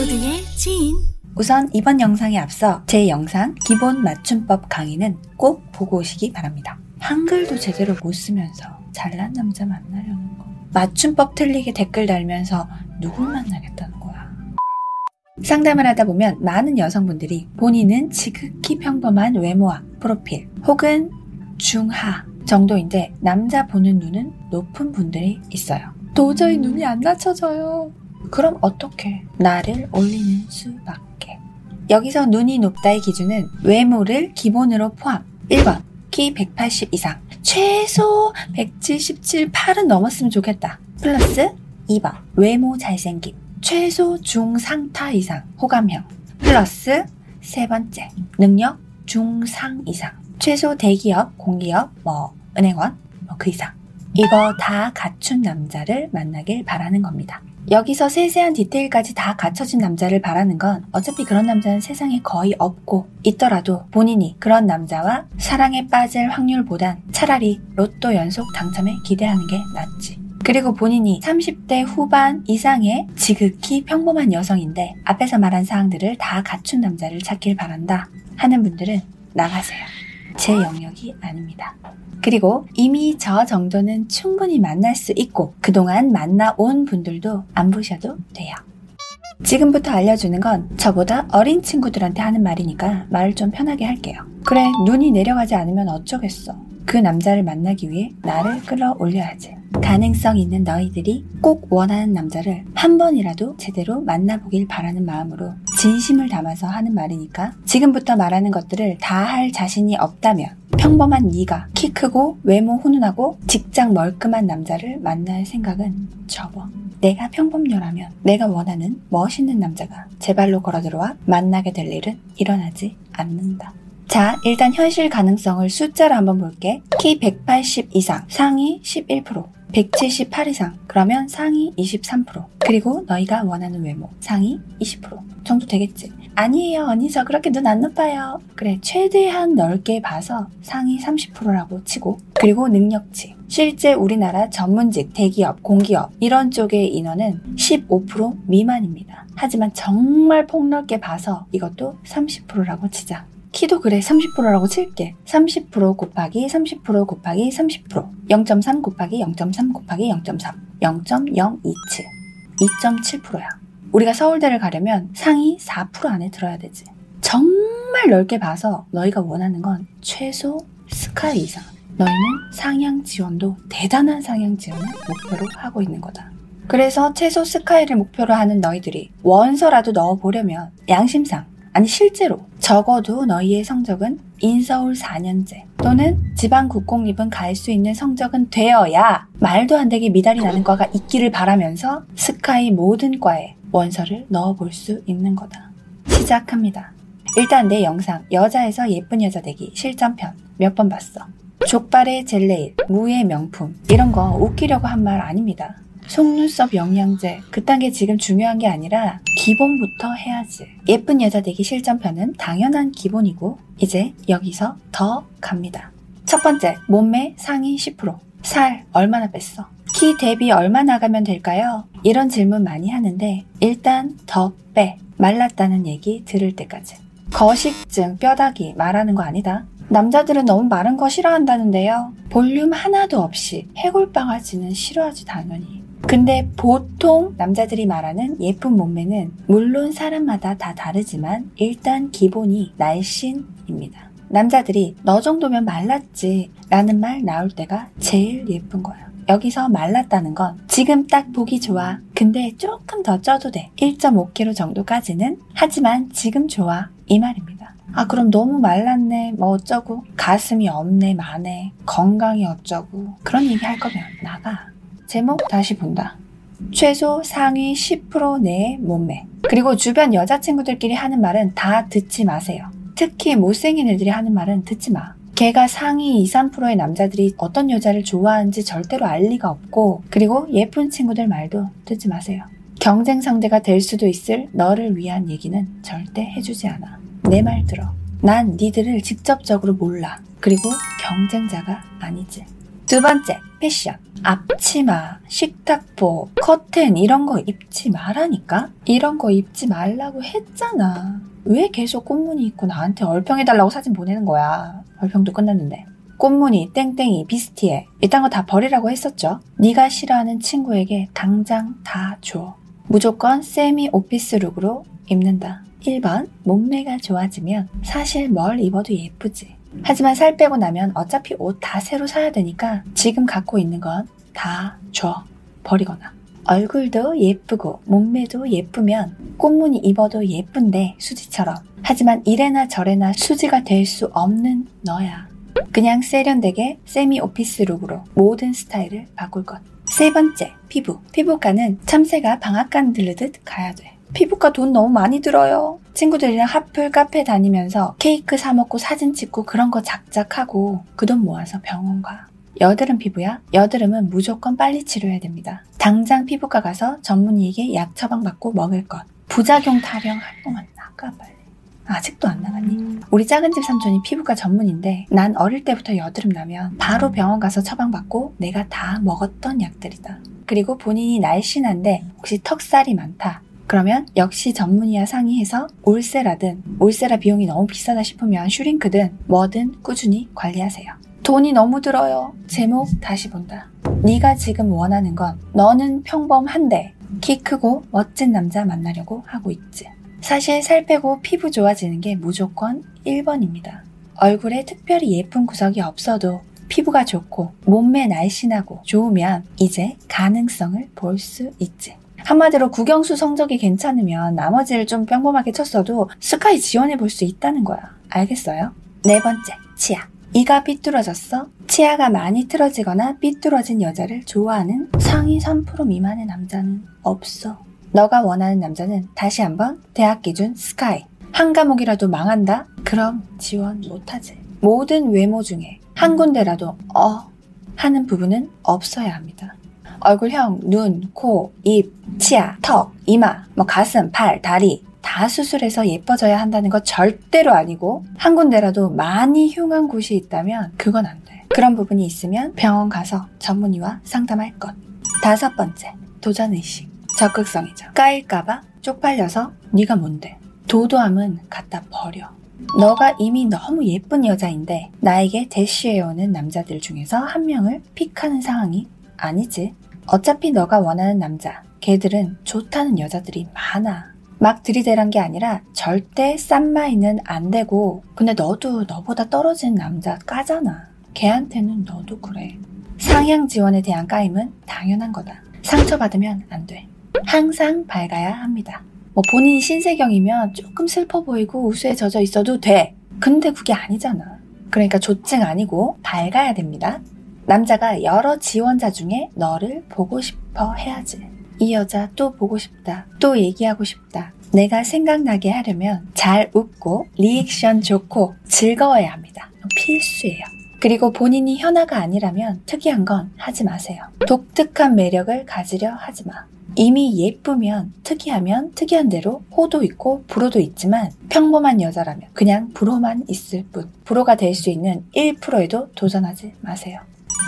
모두의 지인 우선 이번 영상에 앞서 제 영상 기본 맞춤법 강의는 꼭 보고 오시기 바랍니다. 한글도 제대로 못 쓰면서 잘난 남자 만나려는 거. 맞춤법 틀리게 댓글 달면서 누굴 만나겠다는 거야. 상담을 하다 보면 많은 여성분들이 본인은 지극히 평범한 외모와 프로필 혹은 중하 정도인데 남자 보는 눈은 높은 분들이 있어요. 도저히 눈이 안 낮춰져요. 그럼 어떻게 나를 올리는 수밖에. 여기서 눈이 높다의 기준은 외모를 기본으로 포함. 1번 키 180 이상 최소 177, 8은 넘었으면 좋겠다. 플러스 2번 외모 잘생김 최소 중상타 이상 호감형 플러스 세 번째 능력 중상 이상 최소 대기업, 공기업, 뭐 은행원 뭐 그 이상 이거 다 갖춘 남자를 만나길 바라는 겁니다. 여기서 세세한 디테일까지 다 갖춰진 남자를 바라는 건 어차피 그런 남자는 세상에 거의 없고 있더라도 본인이 그런 남자와 사랑에 빠질 확률보단 차라리 로또 연속 당첨에 기대하는 게 낫지. 그리고 본인이 30대 후반 이상의 지극히 평범한 여성인데 앞에서 말한 사항들을 다 갖춘 남자를 찾길 바란다 하는 분들은 나가세요. 제 영역이 아닙니다. 그리고 이미 저 정도는 충분히 만날 수 있고 그동안 만나온 분들도 안 보셔도 돼요. 지금부터 알려주는 건 저보다 어린 친구들한테 하는 말이니까 말을 좀 편하게 할게요. 그래, 눈이 내려가지 않으면 어쩌겠어. 그 남자를 만나기 위해 나를 끌어올려야지. 가능성 있는 너희들이 꼭 원하는 남자를 한 번이라도 제대로 만나보길 바라는 마음으로 진심을 담아서 하는 말이니까 지금부터 말하는 것들을 다 할 자신이 없다면 평범한 네가 키 크고 외모 훈훈하고 직장 멀끔한 남자를 만날 생각은 접어. 내가 평범녀라면 내가 원하는 멋있는 남자가 제 발로 걸어 들어와 만나게 될 일은 일어나지 않는다. 자, 일단 현실 가능성을 숫자로 한번 볼게. 키 180 이상, 상위 11%. 178 이상, 그러면 상위 23%. 그리고 너희가 원하는 외모, 상위 20% 정도 되겠지. 아니에요, 언니 저 그렇게 눈 안 높아요. 그래, 최대한 넓게 봐서 상위 30%라고 치고. 그리고 능력치. 실제 우리나라 전문직, 대기업, 공기업 이런 쪽의 인원은 15% 미만입니다. 하지만 정말 폭넓게 봐서 이것도 30%라고 치자. 키도 그래 30%라고 칠게. 30% 곱하기 30% 곱하기 30% 0.3 곱하기 0.3 곱하기 0.3 0.027 2.7%야. 우리가 서울대를 가려면 상위 4% 안에 들어야 되지. 정말 넓게 봐서 너희가 원하는 건 최소 스카이 이상. 너희는 상향 지원도 대단한 상향 지원을 목표로 하고 있는 거다. 그래서 최소 스카이를 목표로 하는 너희들이 원서라도 넣어보려면 양심상 아니 실제로 적어도 너희의 성적은 인서울 4년제 또는 지방 국공립은 갈 수 있는 성적은 되어야 말도 안 되게 미달이 나는 과가 있기를 바라면서 스카이 모든 과에 원서를 넣어볼 수 있는 거다. 시작합니다. 일단 내 영상 여자에서 예쁜 여자 되기 실전편 몇 번 봤어. 족발의 젤레일, 무의 명품 이런 거 웃기려고 한 말 아닙니다. 속눈썹 영양제 그딴 게 지금 중요한 게 아니라 기본부터 해야지. 예쁜 여자 되기 실전편은 당연한 기본이고 이제 여기서 더 갑니다. 첫 번째, 몸매 상위 10%. 살 얼마나 뺐어? 키 대비 얼마 나가면 될까요? 이런 질문 많이 하는데 일단 더 빼. 말랐다는 얘기 들을 때까지. 거식증, 뼈다귀 말하는 거 아니다. 남자들은 너무 마른 거 싫어한다는데요. 볼륨 하나도 없이 해골바가지는 싫어하지 당연히. 근데 보통 남자들이 말하는 예쁜 몸매는 물론 사람마다 다 다르지만 일단 기본이 날씬입니다. 남자들이 너 정도면 말랐지 라는 말 나올 때가 제일 예쁜 거예요. 여기서 말랐다는 건 지금 딱 보기 좋아. 근데 조금 더 쪄도 돼. 1.5kg 정도까지는. 하지만 지금 좋아. 이 말입니다. 아, 그럼 너무 말랐네. 뭐 어쩌고. 가슴이 없네, 많네. 건강이 어쩌고. 그런 얘기 할 거면 나가. 제목 다시 본다. 최소 상위 10% 내의 몸매. 그리고 주변 여자친구들끼리 하는 말은 다 듣지 마세요. 특히 못생긴 애들이 하는 말은 듣지 마. 걔가 상위 2, 3%의 남자들이 어떤 여자를 좋아하는지 절대로 알 리가 없고, 그리고 예쁜 친구들 말도 듣지 마세요. 경쟁 상대가 될 수도 있을 너를 위한 얘기는 절대 해주지 않아. 내 말 들어. 난 니들을 직접적으로 몰라. 그리고 경쟁자가 아니지. 두 번째, 패션. 앞치마, 식탁보, 커튼 이런 거 입지 말라니까? 이런 거 입지 말라고 했잖아. 왜 계속 꽃무늬 입고 나한테 얼평해달라고 사진 보내는 거야? 얼평도 끝났는데. 꽃무늬, 땡땡이, 비스티에 이딴 거 다 버리라고 했었죠. 네가 싫어하는 친구에게 당장 다 줘. 무조건 세미 오피스 룩으로 입는다. 1번 몸매가 좋아지면 사실 뭘 입어도 예쁘지. 하지만 살 빼고 나면 어차피 옷 다 새로 사야 되니까 지금 갖고 있는 건 다 줘. 버리거나. 얼굴도 예쁘고 몸매도 예쁘면 꽃무늬 입어도 예쁜데 수지처럼. 하지만 이래나 저래나 수지가 될 수 없는 너야. 그냥 세련되게 세미 오피스 룩으로 모든 스타일을 바꿀 것. 세 번째, 피부. 피부과는 참새가 방앗간 들르듯 가야 돼. 피부과 돈 너무 많이 들어요. 친구들이랑 하플 카페 다니면서 케이크 사 먹고 사진 찍고 그런 거 작작하고 그 돈 모아서 병원 가. 여드름 피부야? 여드름은 무조건 빨리 치료해야 됩니다. 당장 피부과 가서 전문의에게 약 처방받고 먹을 것. 부작용 타령 할 동안 나가 빨리. 아직도 안 나갔니? 우리 작은 집 삼촌이 피부과 전문인데 난 어릴 때부터 여드름 나면 바로 병원 가서 처방받고 내가 다 먹었던 약들이다. 그리고 본인이 날씬한데 혹시 턱살이 많다. 그러면 역시 전문의와 상의해서 올세라든 올세라 비용이 너무 비싸다 싶으면 슈링크든 뭐든 꾸준히 관리하세요. 돈이 너무 들어요. 제목 다시 본다. 네가 지금 원하는 건 너는 평범한데 키 크고 멋진 남자 만나려고 하고 있지. 사실 살 빼고 피부 좋아지는 게 무조건 1번입니다. 얼굴에 특별히 예쁜 구석이 없어도 피부가 좋고 몸매 날씬하고 좋으면 이제 가능성을 볼 수 있지. 한마디로 국영수 성적이 괜찮으면 나머지를 좀 평범하게 쳤어도 스카이 지원해 볼 수 있다는 거야. 알겠어요? 네 번째, 치아. 이가 삐뚤어졌어? 치아가 많이 틀어지거나 삐뚤어진 여자를 좋아하는 상위 3% 미만의 남자는 없어. 너가 원하는 남자는 다시 한번 대학 기준 스카이. 한 과목이라도 망한다? 그럼 지원 못하지. 모든 외모 중에 한 군데라도 어 하는 부분은 없어야 합니다. 얼굴형, 눈, 코, 입, 치아, 턱, 이마, 뭐 가슴, 팔, 다리 다 수술해서 예뻐져야 한다는 거 절대로 아니고 한 군데라도 많이 흉한 곳이 있다면 그건 안 돼. 그런 부분이 있으면 병원 가서 전문의와 상담할 것. 다섯 번째, 도전의식. 적극성이죠. 까일까봐 쪽팔려서 네가 뭔데. 도도함은 갖다 버려. 너가 이미 너무 예쁜 여자인데 나에게 대시해오는 남자들 중에서 한 명을 픽하는 상황이 아니지. 어차피 너가 원하는 남자, 걔들은 좋다는 여자들이 많아. 막 들이대란 게 아니라 절대 싼 마이는 안 되고 근데 너도 너보다 떨어진 남자 까잖아. 걔한테는 너도 그래. 상향 지원에 대한 까임은 당연한 거다. 상처받으면 안 돼. 항상 밝아야 합니다. 뭐 본인이 신세경이면 조금 슬퍼 보이고 우수에 젖어 있어도 돼. 근데 그게 아니잖아. 그러니까 조증 아니고 밝아야 됩니다. 남자가 여러 지원자 중에 너를 보고 싶어 해야지. 이 여자 또 보고 싶다. 또 얘기하고 싶다. 내가 생각나게 하려면 잘 웃고 리액션 좋고 즐거워야 합니다. 필수예요. 그리고 본인이 현아가 아니라면 특이한 건 하지 마세요. 독특한 매력을 가지려 하지 마. 이미 예쁘면 특이하면 특이한 대로 호도 있고 불호도 있지만 평범한 여자라면 그냥 불호만 있을 뿐 불호가 될 수 있는 1%에도 도전하지 마세요.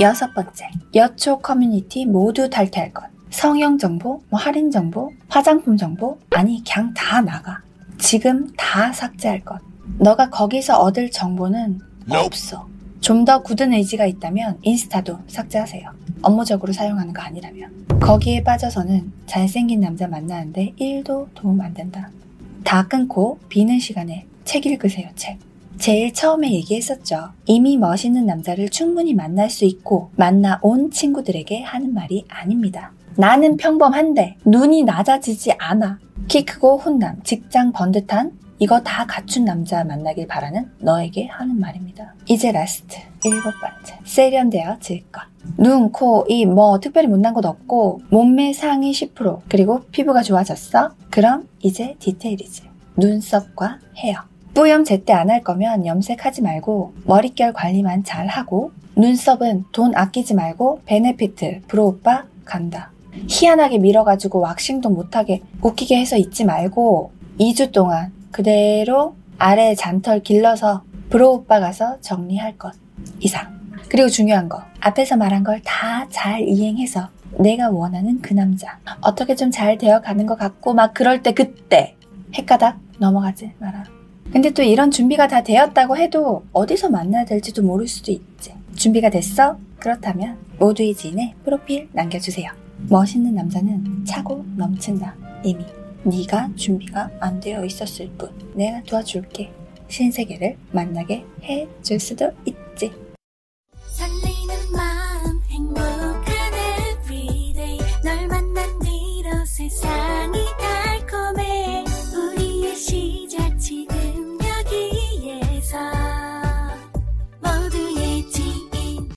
여섯 번째, 여초 커뮤니티 모두 탈퇴할 것. 성형 정보, 뭐 할인 정보, 화장품 정보, 아니 그냥 다 나가. 지금 다 삭제할 것. 너가 거기서 얻을 정보는 없어. 좀 더 굳은 의지가 있다면 인스타도 삭제하세요. 업무적으로 사용하는 거 아니라면. 거기에 빠져서는 잘생긴 남자 만나는데 1도 도움 안 된다. 다 끊고 비는 시간에 책 읽으세요, 책. 제일 처음에 얘기했었죠. 이미 멋있는 남자를 충분히 만날 수 있고 만나 온 친구들에게 하는 말이 아닙니다. 나는 평범한데 눈이 낮아지지 않아. 키 크고 훈남, 직장 번듯한 이거 다 갖춘 남자 만나길 바라는 너에게 하는 말입니다. 이제 last 일곱 번째 세련되어 질 것. 눈, 코, 입, 뭐 특별히 못난 것 없고 몸매 상위 10% 그리고 피부가 좋아졌어? 그럼 이제 디테일이지. 눈썹과 헤어. 뿌염 제때 안 할 거면 염색하지 말고 머릿결 관리만 잘 하고 눈썹은 돈 아끼지 말고 베네피트 brow bar 간다. 희한하게 밀어가지고 왁싱도 못하게 웃기게 해서 잊지 말고 2주 동안 그대로 아래 잔털 길러서 브로오빠 가서 정리할 것 이상. 그리고 중요한 거 앞에서 말한 걸 다 잘 이행해서 내가 원하는 그 남자 어떻게 좀 잘 되어 가는 것 같고 막 그럴 때 그때 헷가닥 넘어가지 마라. 근데 또 이런 준비가 다 되었다고 해도 어디서 만나야 될지도 모를 수도 있지. 준비가 됐어? 그렇다면 모두의 지인의 프로필 남겨주세요. 멋있는 남자는 차고 넘친다. 이미 네가 준비가 안 되어 있었을 뿐 내가 도와줄게. 신세계를 만나게 해줄 수도 있다.